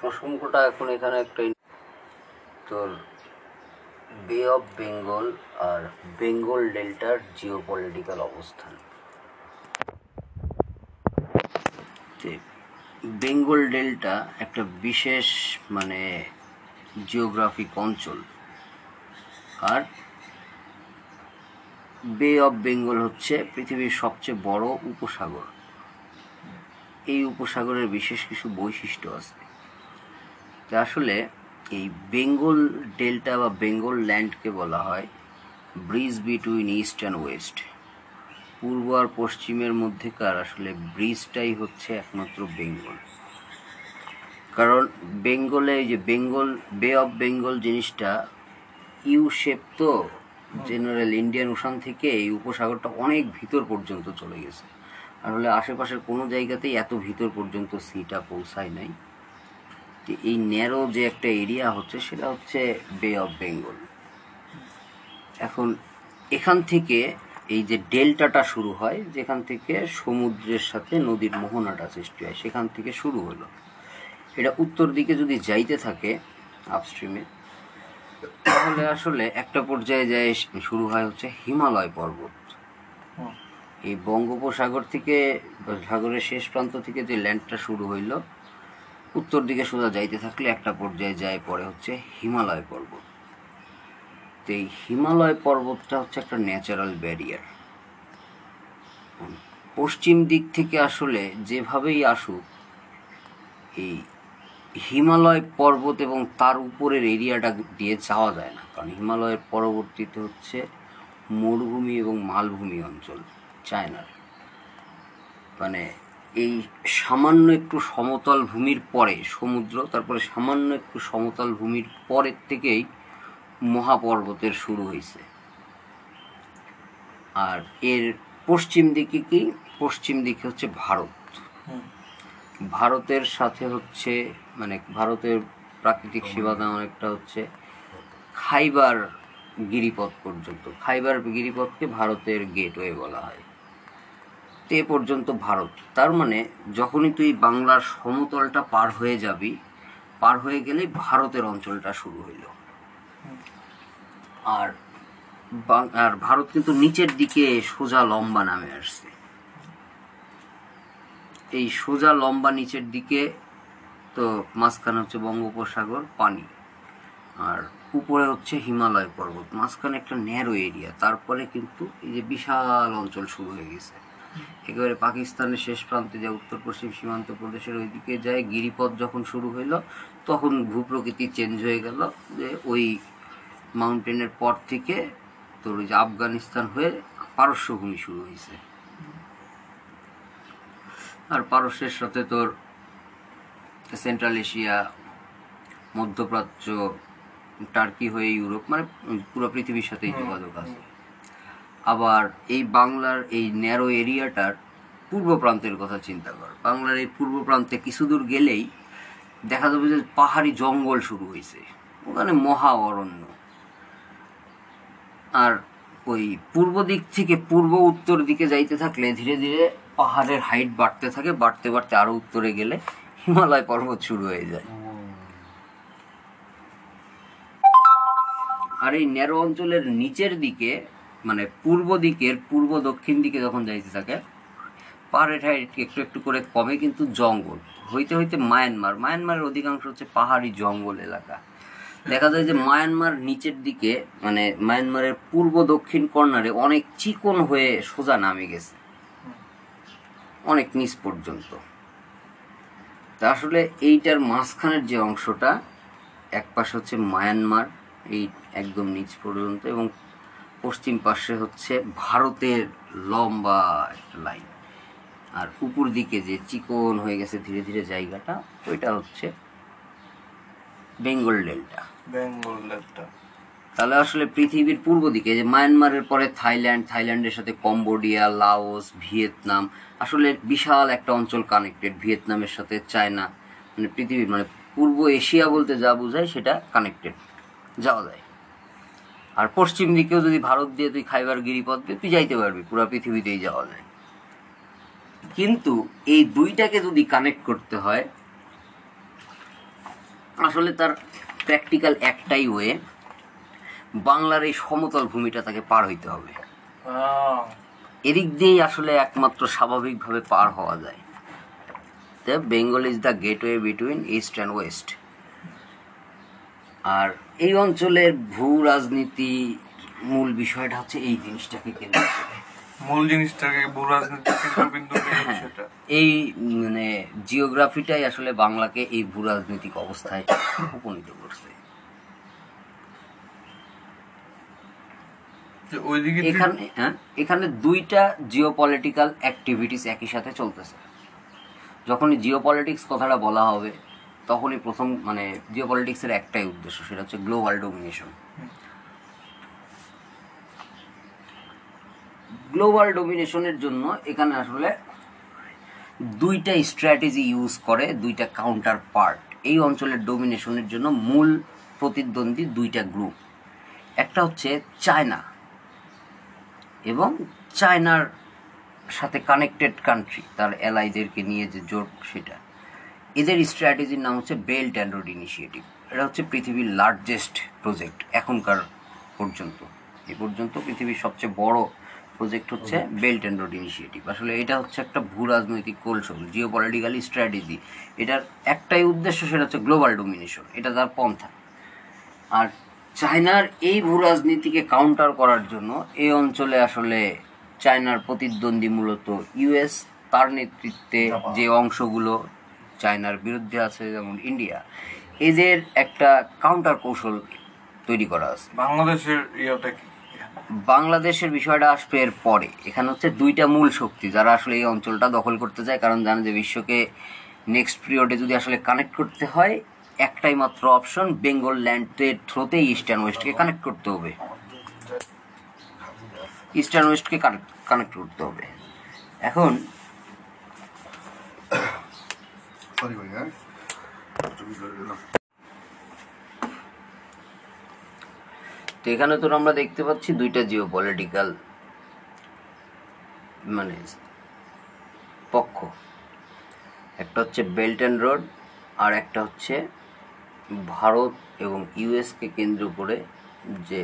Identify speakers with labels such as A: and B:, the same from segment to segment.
A: প্রসঙ্গটা এখন এখানে একটা তোর বে অফ বেঙ্গল আর বেঙ্গল ডেল্টার জিও পলিটিক্যাল অবস্থান বেঙ্গল ডেল্টা একটা বিশেষ মানে জিওগ্রাফিক অঞ্চল। আর বে অফ বেঙ্গল হচ্ছে পৃথিবীর সবচেয়ে বড় উপসাগর। এই উপসাগরের বিশেষ কিছু বৈশিষ্ট্য আছে। তা আসলে এই বেঙ্গল ডেল্টা বা বেঙ্গল ল্যান্ডকে বলা হয়, bridge between east and west. পূর্ব আর পশ্চিমের মধ্যেকার আসলে ব্রিজটাই হচ্ছে একমাত্র বেঙ্গল। কারণ বেঙ্গলে এই যে বেঙ্গল, বে অফ বেঙ্গল জিনিসটা ইউ শেপ তো জেনারেল ইন্ডিয়ান ওশান থেকে এই উপসাগরটা অনেক ভিতর পর্যন্ত চলে গেছে। আর হলে আশেপাশের কোনো জায়গাতেই এত ভিতর পর্যন্ত সিটা পৌঁছায় নাই। এই ন্যারো যে একটা এরিয়া হচ্ছে সেটা হচ্ছে বে অফ বেঙ্গল এখন এখান থেকে এই যে ডেল্টাটা শুরু হয় যেখান থেকে সমুদ্রের সাথে নদীর মোহনাটা সৃষ্টি হয় সেখান থেকে শুরু হলো। এটা উত্তর দিকে যদি যাইতে থাকে আপস্ট্রিমে তাহলে আসলে একটা পর্যায়ে যায় শুরু হয় হচ্ছে হিমালয় পর্বত। এই বঙ্গোপসাগর থেকে সাগরের শেষ প্রান্ত থেকে যে ল্যান্ডটা শুরু হইল উত্তর দিকে সোজা যাইতে থাকলে একটা পর্যায়ে যায়, পরে হচ্ছে হিমালয় পর্বত। তো এই হিমালয় পর্বতটা হচ্ছে একটা ন্যাচারাল ব্যারিয়ার পশ্চিম দিক থেকে আসলে যেভাবেই আসুক, এই হিমালয় পর্বত এবং তার উপরের এরিয়াটা দিয়ে যাওয়া যায় না। কারণ হিমালয়ের পরবর্তীতে হচ্ছে মরুভূমি এবং মালভূমি অঞ্চল, চায়নার। মানে এই সামান্য একটু সমতল ভূমির পরে সমুদ্র তারপরে সামান্য একটু সমতল ভূমির পরের থেকেই মহাপর্বতের শুরু হয়েছে। আর এর পশ্চিম দিকে কি? পশ্চিম দিকে হচ্ছে ভারত। ভারতের সাথে হচ্ছে মানে ভারতের প্রাকৃতিক সীমানা অনেকটা হচ্ছে খাইবার গিরিপথ পর্যন্ত। খাইবার গিরিপথকে ভারতের গেটওয়ে বলা হয়। তো পর্যন্ত ভারত। তার মানে যখনই তুই বাংলার সমতলটা পার হয়ে যাবি, পার হয়ে গেলেই ভারতের অঞ্চলটা শুরু হইল। আর আর ভারত কিন্তু নিচের দিকে সোজা লম্বা নামে আসছে। এই সোজা লম্বা নিচের দিকে তো মাঝখানে হচ্ছে বঙ্গোপসাগর, পানি। আর উপরে হচ্ছে হিমালয় পর্বত, মাঝখানে একটা ন্যারো এরিয়া। তারপরে কিন্তু এই যে বিশাল অঞ্চল শুরু হয়ে গেছে। একেবারে পাকিস্তানের শেষ প্রান্তে যে উত্তর পশ্চিম সীমান্ত প্রদেশের ওইদিকে যায় গিরিপথ যখন শুরু হইল তখন ভূপ্রকৃতি চেঞ্জ হয়ে গেল যে ওই মাউন্টেনের পর থেকে তোর ওই যে আফগানিস্তান হয়ে পারস্যভূমি শুরু হয়েছে আর পারস্যের সাথে তোর সেন্ট্রাল এশিয়া মধ্যপ্রাচ্য টার্কি হয়ে ইউরোপ মানে পুরো পৃথিবীর সাথেই যোগাযোগ আছে। আবার এই বাংলার এই ন্যারো এরিয়াটার পূর্ব প্রান্তের কথা চিন্তা কর। বাংলার এই পূর্ব প্রান্তে কিছু দূর গেলেই দেখা যাবে যে পাহাড়ি জঙ্গল শুরু হয়েছে ওখানে মহা অরণ্য। আর ওই পূর্ব দিক থেকে পূর্ব উত্তর দিকে যাইতে থাকলে ধীরে ধীরে পাহাড়ের হাইট বাড়তে থাকে, বাড়তে বাড়তে আরও উত্তরে গেলে হিমালয় পর্বত শুরু হয়ে যায়। আর এই ন্যারো অঞ্চলের নিচের দিকে মানে পূর্ব দিকের, পূর্ব দক্ষিণ দিকে যখন যাইতে থাকে, পাহাড়ের হাইট একটু একটু করে কমে কিন্তু জঙ্গল। হইতে হইতে মায়ানমার। মায়ানমারের অধিকাংশ হচ্ছে পাহাড়ি জঙ্গল এলাকা। দেখা যায় যে মায়ানমার নিচের দিকে মানে মায়ানমারের পূর্ব দক্ষিণ কর্নারে অনেক চিকন হয়ে সোজা নামে গেছে। অনেক নিচ পর্যন্ত। তা আসলে এইটার মাঝখানের যে অংশটা এক পাশে হচ্ছে মায়ানমার, এই একদম নিচ পর্যন্ত এবং পশ্চিম পাশে হচ্ছে ভারতের লম্বা একটা লাইন। আর উপর দিকে যে চিকন হয়ে গেছে ধীরে ধীরে জায়গাটা ওইটা হচ্ছে বেঙ্গল ডেল্টা।
B: বেঙ্গল একটা
A: তাহলে আসলে পৃথিবীর পূর্ব দিকে যে মায়ানমারের পরে থাইল্যান্ড থাইল্যান্ডের সাথে কম্বোডিয়া লাওস ভিয়েতনাম আসলে বিশাল একটা অঞ্চল কানেক্টেড ভিয়েতনামের সাথে চায়না মানে পৃথিবীর মানে পূর্ব এশিয়া বলতে যা বোঝায় সেটা কানেক্টেড যাওয়া যায়। আর পশ্চিম দিকেও যদি ভারত দিয়ে তুই খাইবার গিরিপথ দিয়ে তুই যাইতে পারবি পুরো পৃথিবীতেই যাওয়া যায়। কিন্তু এই দুইটাকে যদি কানেক্ট করতে হয় আসলে তার প্র্যাকটিক্যাল একটাই ওয়ে বাংলার এই সমতল ভূমিটা তাকে পার হইতে হবে। এদিক দিয়েই আসলে একমাত্র স্বাভাবিকভাবে পার হওয়া যায়। The Bengal is the gateway between east and west আর এই অঞ্চলের ভূ রাজনীতি মূল বিষয়টা হচ্ছে এই জিনিসটাকে কেন্দ্র করে।
B: মূল জিনিসটাকে ভূ কেন্দ্রবিন্দু সেটা
A: এই মানে জিওগ্রাফিটাই আসলে বাংলাকে এই ভূ রাজনৈতিক অবস্থায় উপনীত করছে। এখানে হ্যাঁ এখানে দুইটা জিওপলিটিক্যাল অ্যাক্টিভিটিস একই সাথে চলতেছে। যখনই জিওপলিটিক্স কথাটা বলা হবে তখনই প্রথম মানে জিওপলিটিক্সের একটাই উদ্দেশ্য, সেটা হচ্ছে গ্লোবাল ডোমিনেশন গ্লোবাল ডোমিনেশনের জন্য এখানে আসলে দুইটা স্ট্র্যাটেজি ইউজ করে, দুইটা কাউন্টার পার্ট এই অঞ্চলের ডোমিনেশনের জন্য মূল প্রতিদ্বন্দ্বী দুইটা গ্রুপ একটা হচ্ছে চায়না এবং চায়নার সাথে কানেক্টেড কান্ট্রি তার এলাইদেরকে নিয়ে যে জোট সেটা। এদের স্ট্র্যাটেজির নাম হচ্ছে বেল্ট অ্যান্ড রোড ইনিশিয়েটিভ এটা হচ্ছে পৃথিবীর লার্জেস্ট প্রজেক্ট এখনকার পর্যন্ত। এ পর্যন্ত পৃথিবীর সবচেয়ে বড় প্রজেক্ট হচ্ছে বেল্ট অ্যান্ড রোড ইনিশিয়েটিভ আসলে এটা হচ্ছে একটা ভূ রাজনৈতিক কৌশল জিও পলিটিক্যাল স্ট্র্যাটেজি এটার একটাই উদ্দেশ্য সেটা হচ্ছে গ্লোবাল ডোমিনেশন এটা তার পন্থা। আর চায়নার এই ভূ রাজনীতিকে কাউন্টার করার জন্য এই অঞ্চলে আসলে চায়নার প্রতিদ্বন্দ্বী মূলত ইউএস তার নেতৃত্বে যে অংশগুলো চায়নার বিরুদ্ধে আছে যেমন ইন্ডিয়া। এদের একটা কাউন্টার কৌশল তৈরি করা আছে।
B: বাংলাদেশের ইয়েটা কি?
A: বাংলাদেশের বিষয়টা আসবে এর পরে। এখানে হচ্ছে দুইটা মূল শক্তি যারা আসলে এই অঞ্চলটা দখল করতে চায় কারণ জানে যে বিশ্বকে নেক্সট পিরিয়ডে যদি আসলে কানেক্ট করতে হয় একটাই মাত্র অপশন বেঙ্গল ল্যান্ডের থ্রোতেই ইস্টার্ন ওয়েস্টকে কানেক্ট করতে হবে। ইস্টার্ন ওয়েস্টকে কানেক্ট করতে হবে। এখন
C: সরি ভাই হ্যাঁ
A: তো এখানে তো আমরা দেখতে পাচ্ছি দুইটা জিও পলিটিক্যাল মানে পক্ষ। একটা হচ্ছে বেল্ট অ্যান্ড রোড আর একটা হচ্ছে ভারত এবং ইউএসকে কেন্দ্র করে যে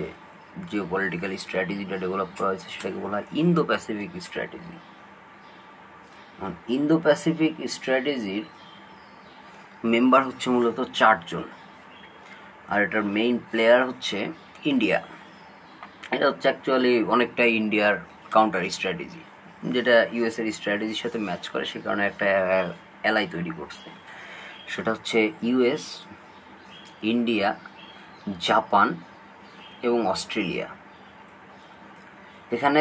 A: জিও পলিটিক্যাল স্ট্র্যাটেজিটা ডেভেলপ করা হয়েছে, সেটাকে বলা হয় Indo Pacific strategy Indo Pacific স্ট্র্যাটেজির member হচ্ছে মূলত চারজন। আর এটার মেইন প্লেয়ার হচ্ছে ইন্ডিয়া এটা হচ্ছে অ্যাকচুয়ালি অনেকটা ইন্ডিয়ার কাউন্টার স্ট্র্যাটেজি যেটা ইউএস এর স্ট্র্যাটেজির সাথে ম্যাচ করে, সে কারণে একটা এলাই তৈরি করছে। সেটা হচ্ছে ইউএস ইন্ডিয়া জাপান এবং অস্ট্রেলিয়া এখানে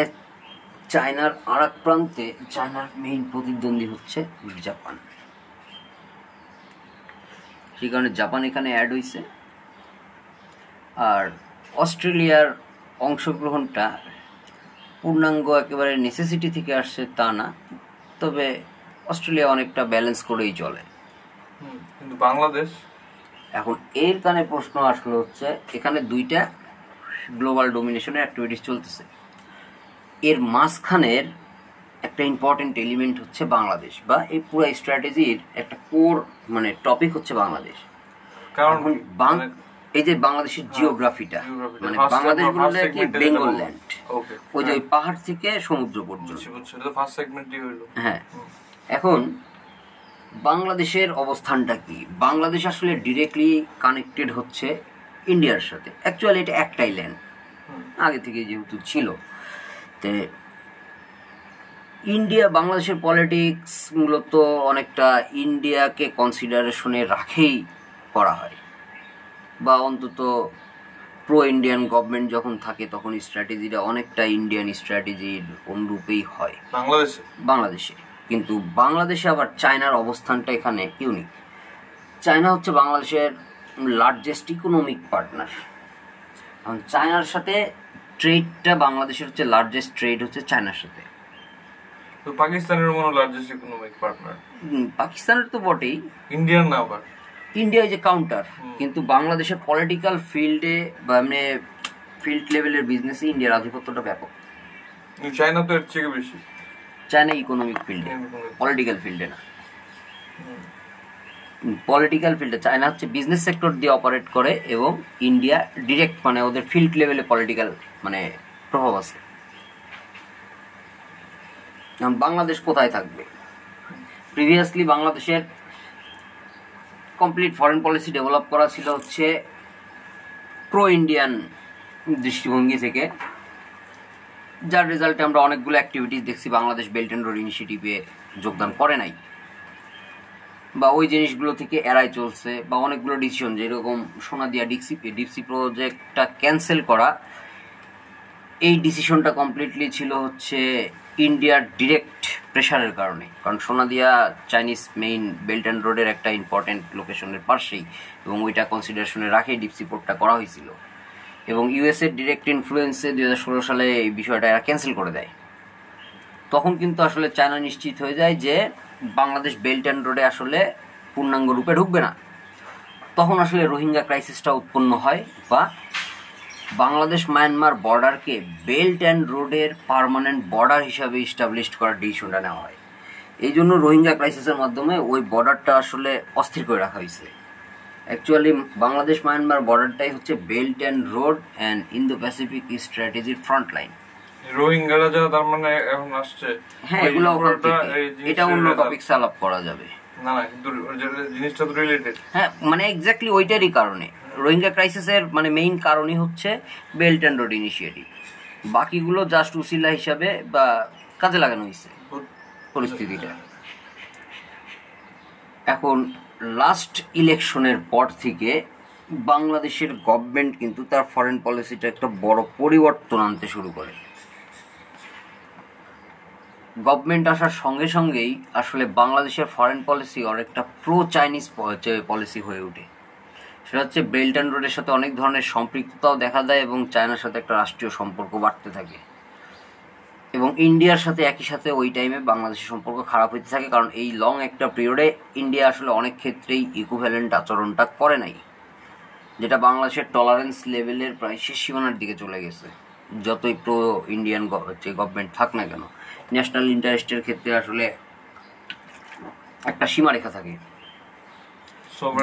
A: চায়নার আর প্রান্তে, চায়নার মেইন প্রতিদ্বন্দ্বী হচ্ছে জাপান সেই কারণে জাপান এখানে অ্যাড হয়েছে আর অস্ট্রেলিয়ার অংশগ্রহণটা পূর্ণাঙ্গ একেবারে নেসেসিটি থেকে আসছে তা না তবে অস্ট্রেলিয়া অনেকটা ব্যালেন্স করেই চলে।
B: কিন্তু বাংলাদেশ?
A: এখন এর কানে প্রশ্ন আসলে হচ্ছে এখানে দুইটা গ্লোবাল ডোমিনেশনের অ্যাক্টিভিটিস চলতেছে। এর মাঝখানের একটা ইম্পর্টেন্ট এলিমেন্ট হচ্ছে বাংলাদেশ বা এই পুরো স্ট্র্যাটেজির একটা কোর মানে টপিক হচ্ছে বাংলাদেশ।
B: কারণ মানে-
A: এই যে বাংলাদেশের জিওগ্রাফিটা মানে বাংলাদেশ বললে কি বেঙ্গল ল্যান্ড ওই যে
B: হ্যাঁ।
A: পাহাড় থেকে সমুদ্র পর্যন্ত। হ্যাঁ। এখন বাংলাদেশের অবস্থানটা কি? বাংলাদেশ আসলে ডিরেক্টলি কানেক্টেড হচ্ছে ইন্ডিয়ার সাথে। অ্যাকচুয়ালি এটা একটাই ল্যান্ড আগে থেকে যেহেতু ছিল। তে ইন্ডিয়া বাংলাদেশের পলিটিক্স মূলত অনেকটা ইন্ডিয়াকে কনসিডারেশনে রাখেই করা হয়। বা অন্তত প্রো ইন্ডিয়ান গভর্নমেন্ট যখন থাকে তখন স্ট্র্যাটেজিটা অনেকটা ইন্ডিয়ান স্ট্র্যাটেজির অনুরূপেই হয়।
B: বাংলাদেশে?
A: বাংলাদেশে। কিন্তু বাংলাদেশে আবার চায়নার অবস্থানটা এখানে ইউনিক চায়না হচ্ছে বাংলাদেশের লার্জেস্ট ইকোনমিক পার্টনার কারণ চায়নার সাথে ট্রেডটা বাংলাদেশের হচ্ছে লার্জেস্ট ট্রেড হচ্ছে চায়নার সাথে।
B: তো পাকিস্তানের মনে লার্জেস্ট ইকোনমিক পার্টনার
A: পাকিস্তানের তো বটেই।
B: ইন্ডিয়ান না আবার।
A: ইন্ডিয়া যে কাউন্টার কিন্তু বাংলাদেশের পলিটিক্যাল ফিল্ডে বা এমনি ফিল্ড লেভেলের বিজনেসে ইন্ডিয়ার আধিপত্যটা ব্যাপক।
B: চায়না তো এর থেকে বেশি।
A: চায়না ইকোনমিক ফিল্ডে পলিটিক্যাল ফিল্ডে না। পলিটিক্যাল ফিল্ডে চায়না হচ্ছে বিজনেস সেক্টর দিয়ে অপারেট করে এবং ইন্ডিয়া ডিরেক্ট মানে ওদের ফিল্ড লেভেলে পলিটিক্যাল মানে প্রভাব আছে। বাংলাদেশ কোথায় থাকবে? প্রিভিয়াসলি বাংলাদেশের কমপ্লিট ফরেন পলিসি ডেভেলপ করা ছিল হচ্ছে প্রো ইন্ডিয়ান দৃষ্টিভঙ্গি থেকে। যার রেজাল্টে আমরা অনেকগুলো অ্যাক্টিভিটিস দেখছি, বাংলাদেশ বেল্ট অ্যান্ড রোড ইনিশিয়েটিভে যোগদান করে নাই। বা ওই জিনিসগুলো থেকে এড়াই চলছে, বা অনেকগুলো ডিসিশন যেরকম সোনাদিয়া ডিক্সি ডিপসি প্রজেক্টটা ক্যান্সেল করা, এই ডিসিশনটা কমপ্লিটলি ছিল হচ্ছে ইন্ডিয়ার ডিরেক্ট প্রেশারের কারণে। কারণ Sonadia Chinese main belt and রোডের একটা ইম্পর্টেন্ট লোকেশনের পাশেই এবং ওইটা কনসিডারেশনে রাখে ডিপসি পোর্টটা করা হয়েছিল। এবং ইউএসএর ডিরেক্ট ইনফ্লুয়েন্সে দুই হাজার ষোলো সালে এই বিষয়টা এরা ক্যান্সেল করে দেয়। তখন কিন্তু আসলে চায়না নিশ্চিত হয়ে যায় যে বাংলাদেশ বেল্ট অ্যান্ড রোডে আসলে পূর্ণাঙ্গ রূপে ঢুকবে না। তখন আসলে রোহিঙ্গা ক্রাইসিসটা উৎপন্ন হয় বা বাংলাদেশ মায়ানমার বর্ডারকে বেল্ট অ্যান্ড রোডের পার্মানেন্ট বর্ডার হিসাবে ইস্টাবলিশড করার ডিসিশনটা নেওয়া হয়। এই জন্য রোহিঙ্গা ক্রাইসিসের মাধ্যমে ওই বর্ডারটা আসলে অস্থির করে রাখা হয়েছে। অ্যাকচুয়ালি বাংলাদেশ মায়ানমার বর্ডারটাই হচ্ছে belt and road and Indo Pacific স্ট্র্যাটেজির front line
B: রোহিঙ্গারা যারা তার মানে এখন আসছে
A: হ্যাঁ এগুলো এটা অন্য টপিক আলাপ করা যাবে।
B: না না কিন্তু জিনিসটা তো রিলেটেড
A: হ্যাঁ মানে এক্স্যাক্টলি ওইটারই কারণে। রোহিঙ্গা ক্রাইসিসের মানে মেইন কারণই হচ্ছে বেল্ট অ্যান্ড রোড ইনিশিয়েটিভ বাকিগুলো জাস্ট উসিলা হিসাবে বা কাজে লাগানো হয়েছে পরিস্থিতিটা। এখন লাস্ট ইলেকশনের পর থেকে বাংলাদেশের গভর্নমেন্ট কিন্তু তার ফরেন পলিসিটা একটা বড় পরিবর্তন আনতে শুরু করে। গভর্নমেন্ট আসার সঙ্গে সঙ্গেই আসলে বাংলাদেশের ফরেন পলিসি অনেকটা প্রো চাইনিজ পলিসি হয়ে ওঠে। সেটা হচ্ছে বেল্ট অ্যান্ড রোডের সাথে অনেক ধরনের সম্পৃক্ততাও দেখা দেয় এবং চায়নার সাথে একটা রাষ্ট্রীয় সম্পর্ক বাড়তে থাকে। এবং ইন্ডিয়ার সাথে একই সাথে ওই টাইমে বাংলাদেশের সম্পর্ক খারাপ হতে থাকে কারণ এই লং একটা পিরিয়ডে ইন্ডিয়া আসলে অনেক ক্ষেত্রেই ইকুভ্যালেন্ট আচরণটা করে নাই, যেটা বাংলাদেশের টলারেন্স লেভেলের প্রায় শেষ সীমানার দিকে চলে গেছে। যতই প্রো ইন্ডিয়ান যে গভর্নমেন্ট থাক না কেন ন্যাশনাল ইন্টারেস্টের ক্ষেত্রে আসলে একটা সীমারেখা থাকে।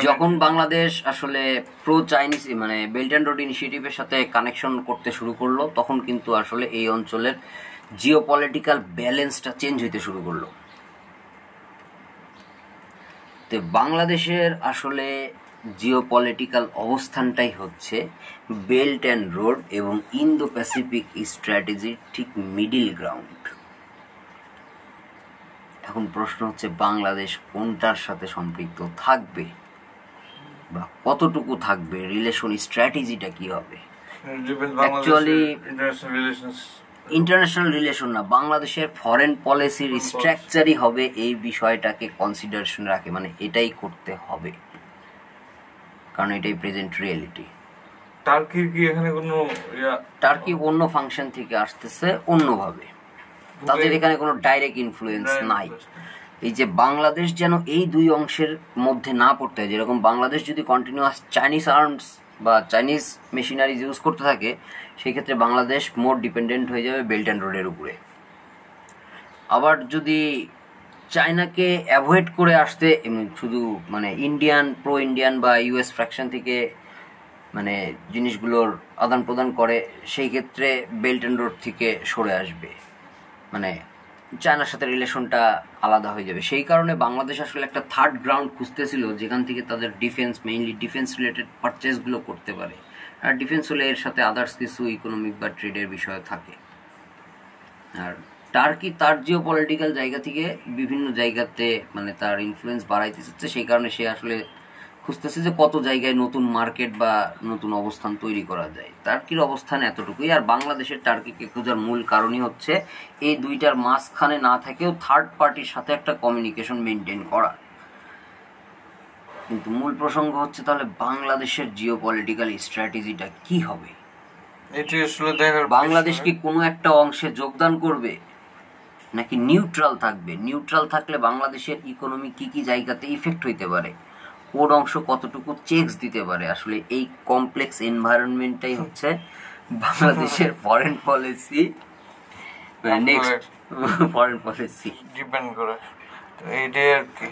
A: যখন বাংলাদেশ আসলে প্রো চাইনিজ মানে বেল্ট অ্যান্ড রোড ইনিশিয়েটিভের সাথে কানেকশন করতে শুরু করল তখন কিন্তু আসলে এই অঞ্চলের জিও পলিটিক্যাল ব্যালেন্সটা চেঞ্জ হইতে শুরু করল। তো বাংলাদেশের আসলে জিও পলিটিক্যাল অবস্থানটাই হচ্ছে বেল্ট অ্যান্ড রোড এবং ইন্দো প্যাসিফিক স্ট্র্যাটেজির ঠিক মিডিল গ্রাউন্ড এখন প্রশ্ন হচ্ছে বাংলাদেশ কোনটার সাথে সম্পৃক্ত থাকবে? বা কতটুকু থাকবে? রিলেশন স্ট্র্যাটেজিটা কি হবে? Actually-
B: ইন্টারন্যাশনাল
A: রিলেশন না বাংলাদেশের ফরেন পলিসির স্ট্রাকচারই হবে এই বিষয়টাকে কনসিডারেশন রাখে মানে এটাই করতে হবে। কারণ এটাই প্রেজেন্ট রিয়েলিটি
B: টার্কির কি এখানে কোনো
A: টার্কি অন্য ফাংশন থেকে আসতেছে অন্যভাবে। তাদের এখানে কোনো ডাইরেক্ট ইনফ্লুয়েন্স নাই। এই যে বাংলাদেশ যেন এই দুই অংশের মধ্যে না পড়তে হয় যেরকম বাংলাদেশ যদি কন্টিনিউয়াস চাইনিজ আর্মস বা চাইনিজ মেশিনারিজ ইউজ করতে থাকে সেই ক্ষেত্রে বাংলাদেশ মোর ডিপেন্ডেন্ট হয়ে যাবে বেল্ট অ্যান্ড রোডের উপরে। আবার যদি চায়নাকে অ্যাভয়েড করে আসতে শুধু মানে ইন্ডিয়ান প্রো ইন্ডিয়ান বা ইউএস ফ্র্যাকশন থেকে মানে জিনিসগুলোর আদান প্রদান করে সেই ক্ষেত্রে বেল্ট অ্যান্ড রোড থেকে সরে আসবে। মানে চায়নার সাথে রিলেশনটা আলাদা হয়ে যাবে। সেই কারণে বাংলাদেশ আসলে একটা থার্ড গ্রাউন্ড খুঁজতেছিল, যেখান থেকে তাদের ডিফেন্স মেইনলি ডিফেন্স রিলেটেড পারচেসগুলো করতে পারে। আর ডিফেন্স হলে এর সাথে আদার্স কিছু ইকোনমিক বা ট্রেডের বিষয় থাকে। আর টার্কি তার জিও পলিটিক্যাল জায়গা থেকে বিভিন্ন জায়গাতে মানে তার ইনফ্লুয়েন্স বাড়াইতে চাচ্ছে, সেই কারণে সে আসলে খুঁজতেছে যে কত জায়গায় নতুন মার্কেট বা নতুন অবস্থান তৈরি করা যায়। টার্কির অবস্থান এতটুকুই? আর বাংলাদেশের টার্কিকে খোঁজার মূল কারণই হচ্ছে এই দুইটার মাঝখানে না থাকেও থার্ড পার্টির সাথে একটা কমিউনিকেশন মেনটেন করা। কিন্তু মূল প্রসঙ্গ হচ্ছে তাহলে বাংলাদেশের জিও পলিটিক্যাল স্ট্র্যাটেজিটা কি হবে?
B: এটি আসলে দেখার
A: বাংলাদেশ কি কোনো একটা অংশে যোগদান করবে? নাকি নিউট্রাল থাকবে? নিউট্রাল থাকলে বাংলাদেশের ইকোনমি কি কি জায়গাতে ইফেক্ট হইতে পারে? কোন অংশ কতটুকু চেকস দিতে পারে? আসলে এই কমপ্লেক্স এনভায়রনমেন্টটাই হচ্ছে বাংলাদেশের foreign policy next foreign policy
B: depend করে। তো এইটাই আর কি।